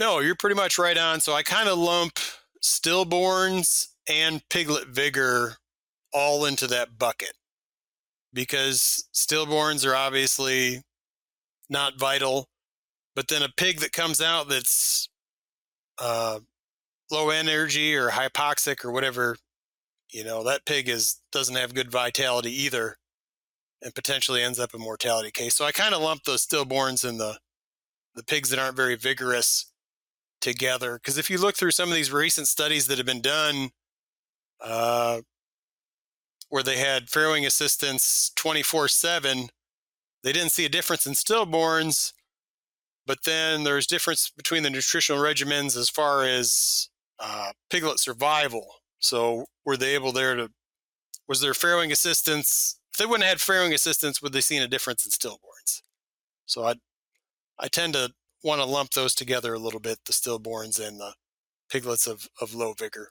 No, you're pretty much right on. So I kind of lump stillborns and piglet vigor all into that bucket because stillborns are obviously not vital, but then a pig that comes out that's uh, low energy or hypoxic or whatever, you know, that pig is doesn't have good vitality either, and potentially ends up in mortality case. So I kind of lump those stillborns and the the pigs that aren't very vigorous together because if you look through some of these recent studies that have been done, uh, where they had farrowing assistance 24 7, they didn't see a difference in stillborns. But then there's difference between the nutritional regimens as far as uh, piglet survival. So were they able there to, was there farrowing assistance? If they wouldn't have had farrowing assistance, would they seen a difference in stillborns? So I, I tend to want to lump those together a little bit, the stillborns and the piglets of, of low vigor.